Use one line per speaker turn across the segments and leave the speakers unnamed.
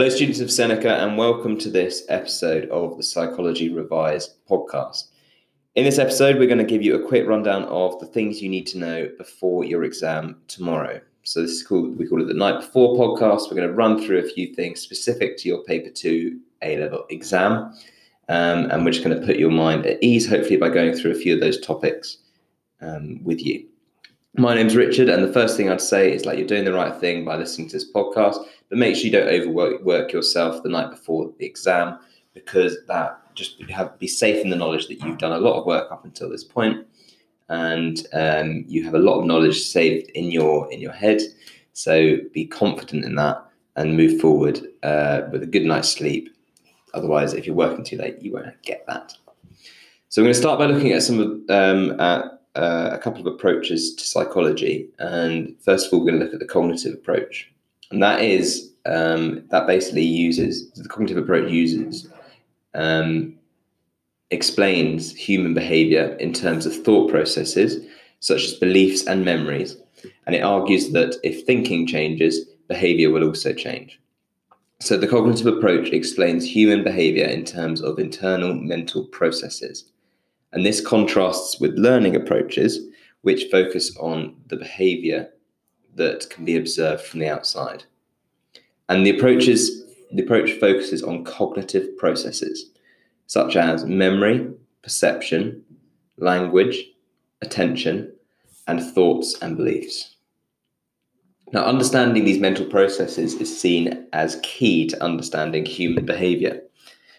Hello, students of Seneca, and welcome to this episode of the Psychology Revised podcast. In this episode, we're going to give you a quick rundown of the things you need to know before your exam tomorrow. So, this is called, we call it the night before podcast. We're going to run through a few things specific to your paper two A level exam, um, and we're just going to put your mind at ease, hopefully, by going through a few of those topics um, with you. My name's Richard, and the first thing I'd say is like you're doing the right thing by listening to this podcast, but make sure you don't overwork work yourself the night before the exam because that just have be safe in the knowledge that you've done a lot of work up until this point, and um, you have a lot of knowledge saved in your in your head. So be confident in that and move forward uh, with a good night's sleep. Otherwise, if you're working too late, you won't get that. So I'm going to start by looking at some of um, at uh, a couple of approaches to psychology. And first of all, we're going to look at the cognitive approach. And that is, um, that basically uses, the cognitive approach uses, um, explains human behavior in terms of thought processes, such as beliefs and memories. And it argues that if thinking changes, behavior will also change. So the cognitive approach explains human behavior in terms of internal mental processes. And this contrasts with learning approaches, which focus on the behavior that can be observed from the outside. And the approaches the approach focuses on cognitive processes such as memory, perception, language, attention, and thoughts and beliefs. Now, understanding these mental processes is seen as key to understanding human behavior.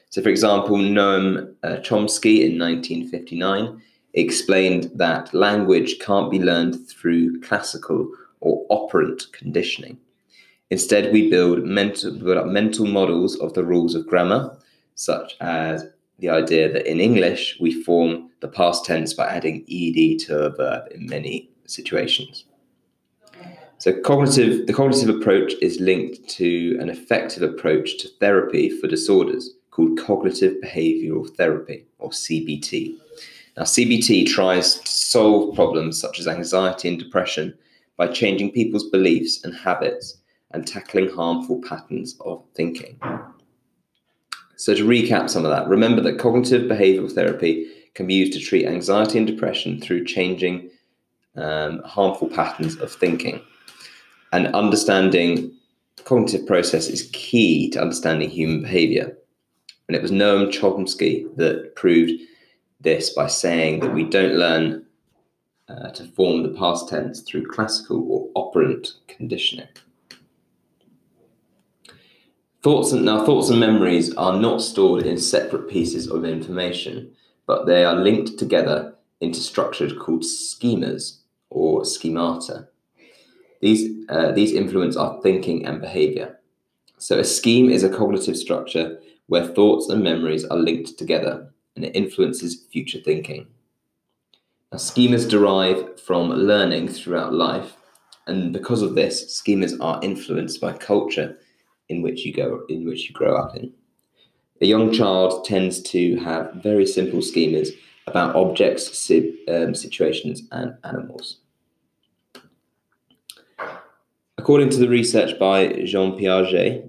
So, for example, Noam uh, Chomsky in 1959 explained that language can't be learned through classical or operant conditioning. Instead, we build mental, build up mental models of the rules of grammar, such as the idea that in English we form the past tense by adding ed to a verb in many situations. So cognitive, the cognitive approach is linked to an effective approach to therapy for disorders called cognitive behavioral therapy, or CBT. Now, CBT tries to solve problems such as anxiety and depression by changing people's beliefs and habits and tackling harmful patterns of thinking. So, to recap some of that, remember that cognitive behavioral therapy can be used to treat anxiety and depression through changing um, harmful patterns of thinking. And understanding cognitive process is key to understanding human behavior. And it was Noam Chomsky that proved this by saying that we don't learn uh, to form the past tense through classical or operant conditioning. Thoughts and now thoughts and memories are not stored in separate pieces of information, but they are linked together into structures called schemas or schemata. These uh, these influence our thinking and behavior. So a scheme is a cognitive structure where thoughts and memories are linked together and it influences future thinking. Schemas derive from learning throughout life, and because of this, schemas are influenced by culture in which you go in which you grow up in. A young child tends to have very simple schemas about objects, um, situations, and animals. According to the research by Jean Piaget,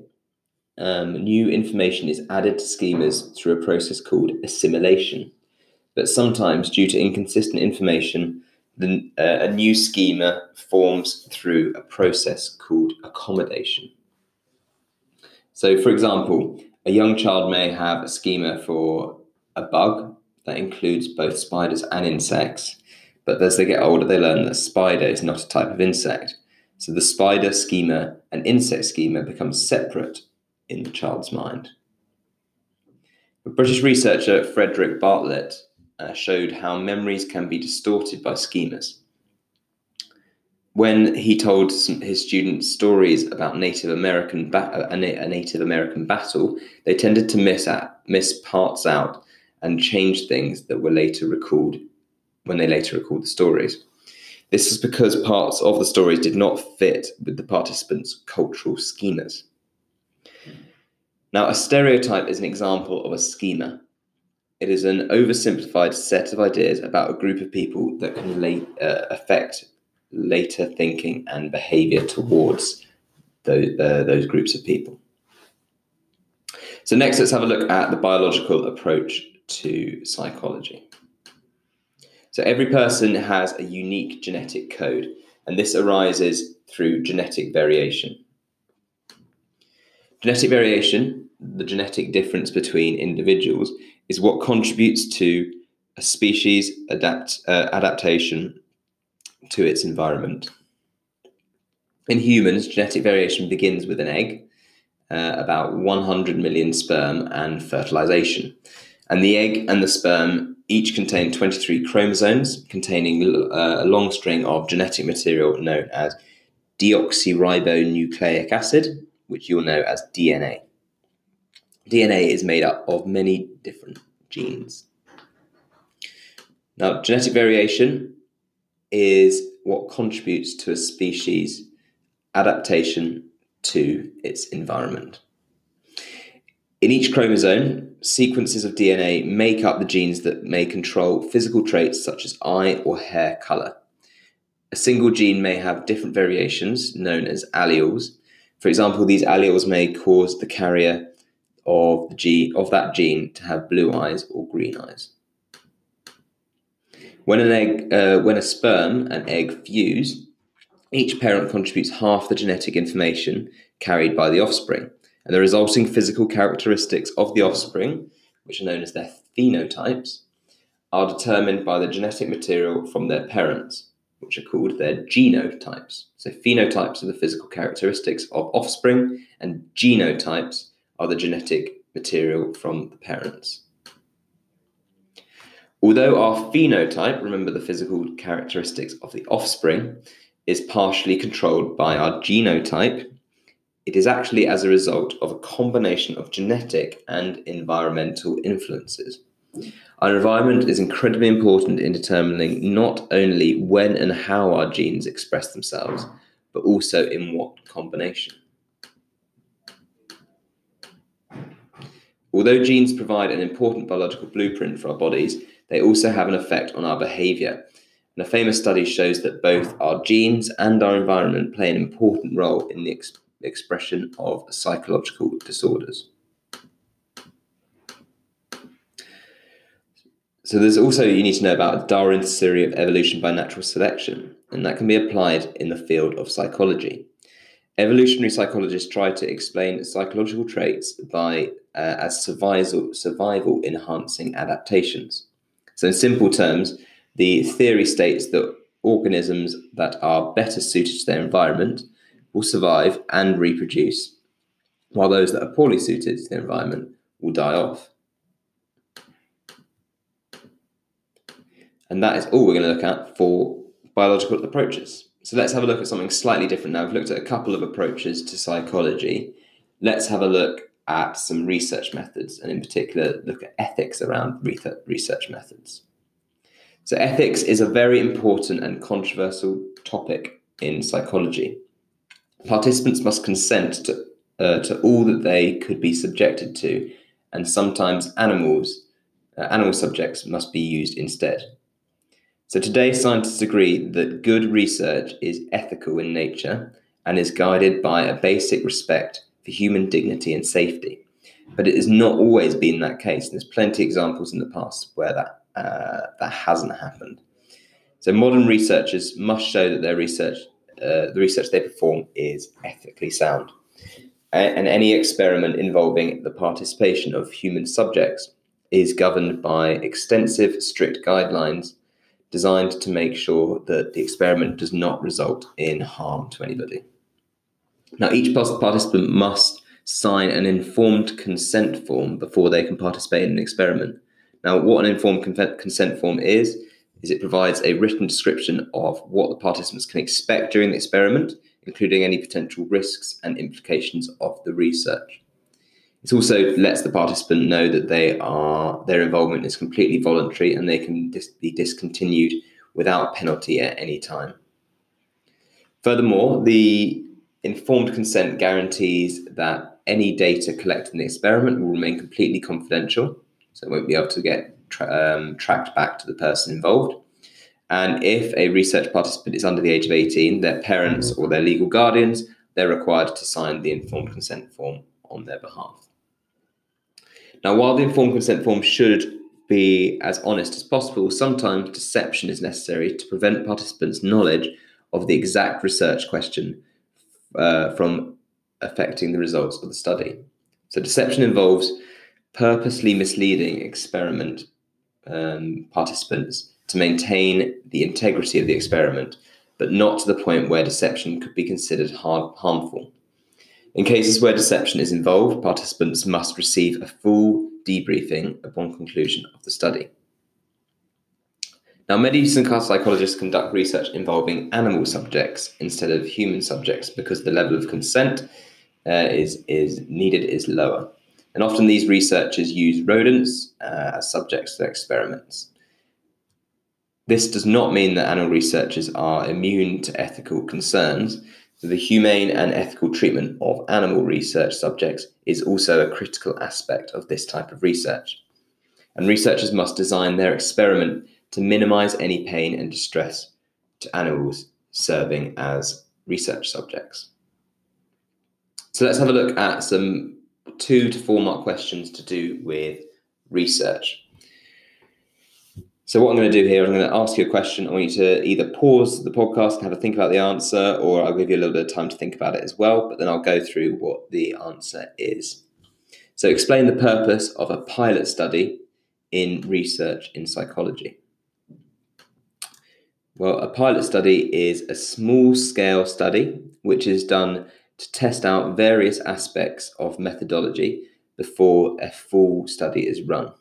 um, new information is added to schemas through a process called assimilation. But sometimes, due to inconsistent information, the, uh, a new schema forms through a process called accommodation. So, for example, a young child may have a schema for a bug that includes both spiders and insects, but as they get older, they learn that spider is not a type of insect. So the spider schema and insect schema become separate in the child's mind. A British researcher, Frederick Bartlett, uh, showed how memories can be distorted by schemas. When he told some, his students stories about Native American ba- a, a Native American battle, they tended to miss out, miss parts out and change things that were later recalled when they later recalled the stories. This is because parts of the stories did not fit with the participants' cultural schemas. Now, a stereotype is an example of a schema. It is an oversimplified set of ideas about a group of people that can late, uh, affect later thinking and behavior towards uh, those groups of people. So, next, let's have a look at the biological approach to psychology. So, every person has a unique genetic code, and this arises through genetic variation. Genetic variation, the genetic difference between individuals, is what contributes to a species adapt, uh, adaptation to its environment. In humans, genetic variation begins with an egg, uh, about 100 million sperm, and fertilization. And the egg and the sperm each contain 23 chromosomes containing uh, a long string of genetic material known as deoxyribonucleic acid, which you'll know as DNA. DNA is made up of many different genes. Now, genetic variation is what contributes to a species' adaptation to its environment. In each chromosome, sequences of DNA make up the genes that may control physical traits such as eye or hair color. A single gene may have different variations known as alleles. For example, these alleles may cause the carrier of the gene of that gene to have blue eyes or green eyes. When an egg, uh, when a sperm and egg fuse, each parent contributes half the genetic information carried by the offspring, and the resulting physical characteristics of the offspring, which are known as their phenotypes, are determined by the genetic material from their parents, which are called their genotypes. So, phenotypes are the physical characteristics of offspring, and genotypes are the genetic material from the parents. Although our phenotype, remember the physical characteristics of the offspring, is partially controlled by our genotype, it is actually as a result of a combination of genetic and environmental influences. Our environment is incredibly important in determining not only when and how our genes express themselves, but also in what combination. Although genes provide an important biological blueprint for our bodies, they also have an effect on our behavior. And a famous study shows that both our genes and our environment play an important role in the ex- expression of psychological disorders. So there's also you need to know about Darwin's theory of evolution by natural selection, and that can be applied in the field of psychology. Evolutionary psychologists try to explain psychological traits by uh, as survival survival enhancing adaptations. So in simple terms, the theory states that organisms that are better suited to their environment will survive and reproduce, while those that are poorly suited to their environment will die off. And that is all we're going to look at for biological approaches. So let's have a look at something slightly different now. We've looked at a couple of approaches to psychology. Let's have a look at some research methods, and in particular, look at ethics around research methods. So, ethics is a very important and controversial topic in psychology. Participants must consent to, uh, to all that they could be subjected to, and sometimes animals, uh, animal subjects must be used instead. So, today, scientists agree that good research is ethical in nature and is guided by a basic respect for human dignity and safety. But it has not always been that case, and there's plenty of examples in the past where that uh, that hasn't happened. So modern researchers must show that their research, uh, the research they perform, is ethically sound. And any experiment involving the participation of human subjects is governed by extensive, strict guidelines designed to make sure that the experiment does not result in harm to anybody. Now, each participant must sign an informed consent form before they can participate in an experiment. Now, what an informed consent form is, is it provides a written description of what the participants can expect during the experiment, including any potential risks and implications of the research. It also lets the participant know that they are their involvement is completely voluntary and they can dis- be discontinued without penalty at any time. Furthermore, the informed consent guarantees that any data collected in the experiment will remain completely confidential so it won't be able to get tra- um, tracked back to the person involved. And if a research participant is under the age of 18, their parents or their legal guardians, they're required to sign the informed consent form on their behalf. Now, while the informed consent form should be as honest as possible, sometimes deception is necessary to prevent participants' knowledge of the exact research question uh, from affecting the results of the study. So, deception involves purposely misleading experiment um, participants to maintain the integrity of the experiment, but not to the point where deception could be considered hard, harmful. In cases where deception is involved, participants must receive a full debriefing upon conclusion of the study. Now, many psychologists conduct research involving animal subjects instead of human subjects because the level of consent uh, is, is needed is lower. And often these researchers use rodents uh, as subjects for experiments. This does not mean that animal researchers are immune to ethical concerns. The humane and ethical treatment of animal research subjects is also a critical aspect of this type of research. And researchers must design their experiment to minimize any pain and distress to animals serving as research subjects. So let's have a look at some two to four mark questions to do with research. So what I'm going to do here, I'm going to ask you a question. I want you to either pause the podcast and have a think about the answer, or I'll give you a little bit of time to think about it as well, but then I'll go through what the answer is. So explain the purpose of a pilot study in research in psychology. Well, a pilot study is a small scale study which is done to test out various aspects of methodology before a full study is run.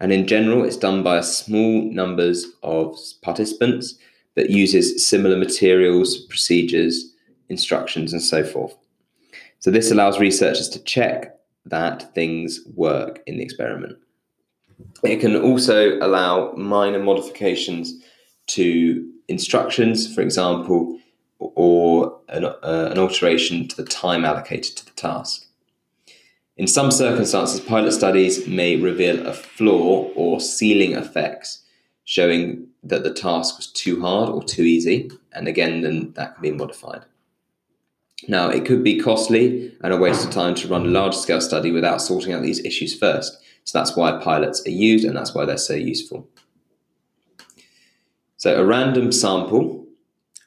And in general, it's done by a small numbers of participants that uses similar materials, procedures, instructions, and so forth. So this allows researchers to check that things work in the experiment. It can also allow minor modifications to instructions, for example, or an, uh, an alteration to the time allocated to the task. In some circumstances, pilot studies may reveal a flaw or ceiling effects, showing that the task was too hard or too easy, and again, then that can be modified. Now, it could be costly and a waste of time to run a large scale study without sorting out these issues first. So that's why pilots are used and that's why they're so useful. So, a random sample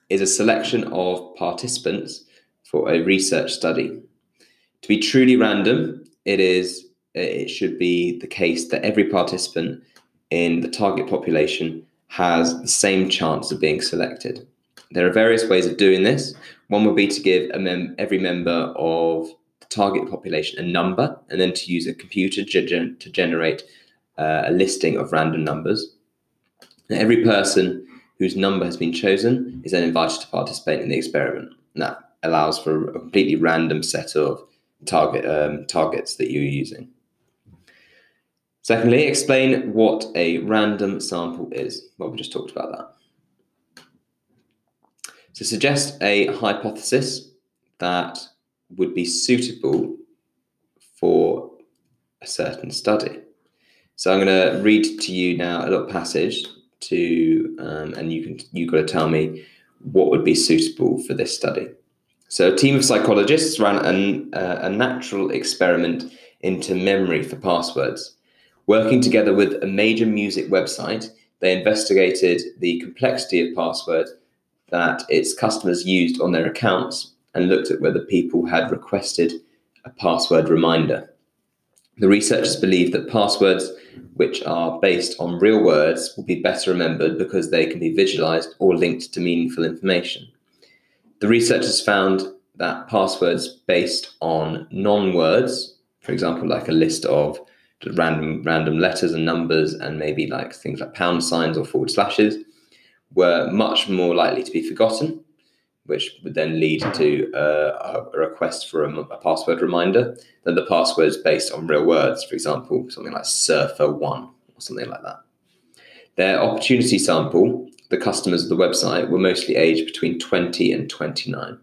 is a selection of participants for a research study. To be truly random, it is it should be the case that every participant in the target population has the same chance of being selected. There are various ways of doing this. One would be to give mem- every member of the target population a number and then to use a computer to, to generate uh, a listing of random numbers. And every person whose number has been chosen is then invited to participate in the experiment. And that allows for a completely random set of target um, targets that you're using. Secondly, explain what a random sample is. Well, we just talked about that. So suggest a hypothesis that would be suitable for a certain study. So I'm going to read to you now a little passage to, um, and you can you got to tell me what would be suitable for this study. So, a team of psychologists ran an, uh, a natural experiment into memory for passwords. Working together with a major music website, they investigated the complexity of passwords that its customers used on their accounts and looked at whether people had requested a password reminder. The researchers believe that passwords which are based on real words will be better remembered because they can be visualized or linked to meaningful information. The researchers found that passwords based on non words, for example, like a list of random random letters and numbers and maybe like things like pound signs or forward slashes were much more likely to be forgotten which would then lead to uh, a request for a, a, password reminder than the passwords based on real words, for example, something like surfer1 or something like that. Their opportunity sample, the customers of the website, were mostly aged between 20 and 29.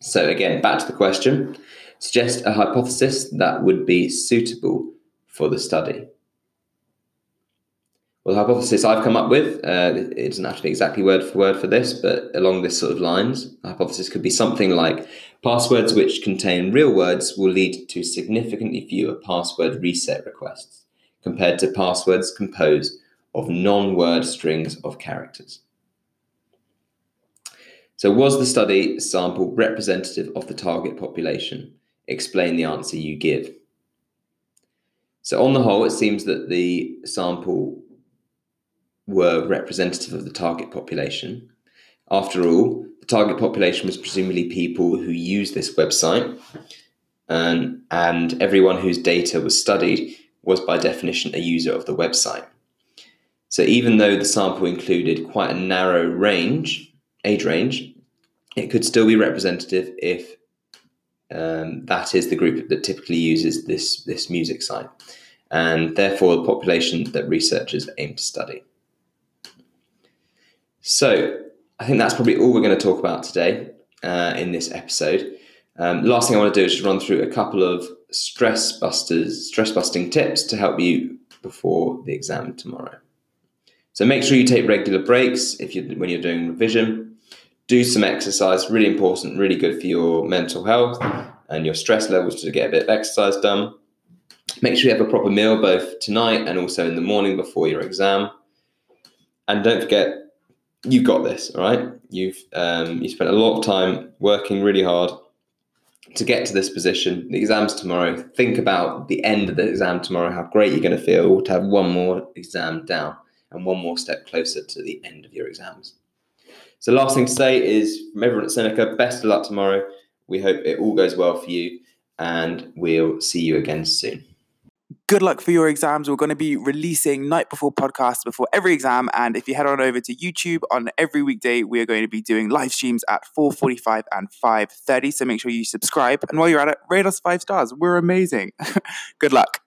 So, again, back to the question suggest a hypothesis that would be suitable for the study. Well, the hypothesis I've come up with, uh, it doesn't have to be exactly word for word for this, but along this sort of lines, the hypothesis could be something like passwords which contain real words will lead to significantly fewer password reset requests compared to passwords composed of non word strings of characters. So, was the study sample representative of the target population? Explain the answer you give. So, on the whole, it seems that the sample were representative of the target population. After all, the target population was presumably people who use this website, and, and everyone whose data was studied was by definition a user of the website. So even though the sample included quite a narrow range, age range, it could still be representative if um, that is the group that typically uses this, this music site, and therefore the population that researchers aim to study. So I think that's probably all we're going to talk about today uh, in this episode. Um, last thing I want to do is just run through a couple of stress busters, stress busting tips to help you before the exam tomorrow. So make sure you take regular breaks if you when you're doing revision. Do some exercise, really important, really good for your mental health and your stress levels to get a bit of exercise done. Make sure you have a proper meal both tonight and also in the morning before your exam. And don't forget, you've got this, all right? You've um, you spent a lot of time working really hard to get to this position. The exam's tomorrow. Think about the end of the exam tomorrow, how great you're going to feel to have one more exam down and one more step closer to the end of your exams. So, last thing to say is from everyone at Seneca, best of luck tomorrow. We hope it all goes well for you, and we'll see you again soon
good luck for your exams. We're going to be releasing night before podcasts before every exam. And if you head on over to YouTube on every weekday, we are going to be doing live streams at 4.45 and 5.30. So make sure you subscribe. And while you're at it, rate us five stars. We're amazing. good luck.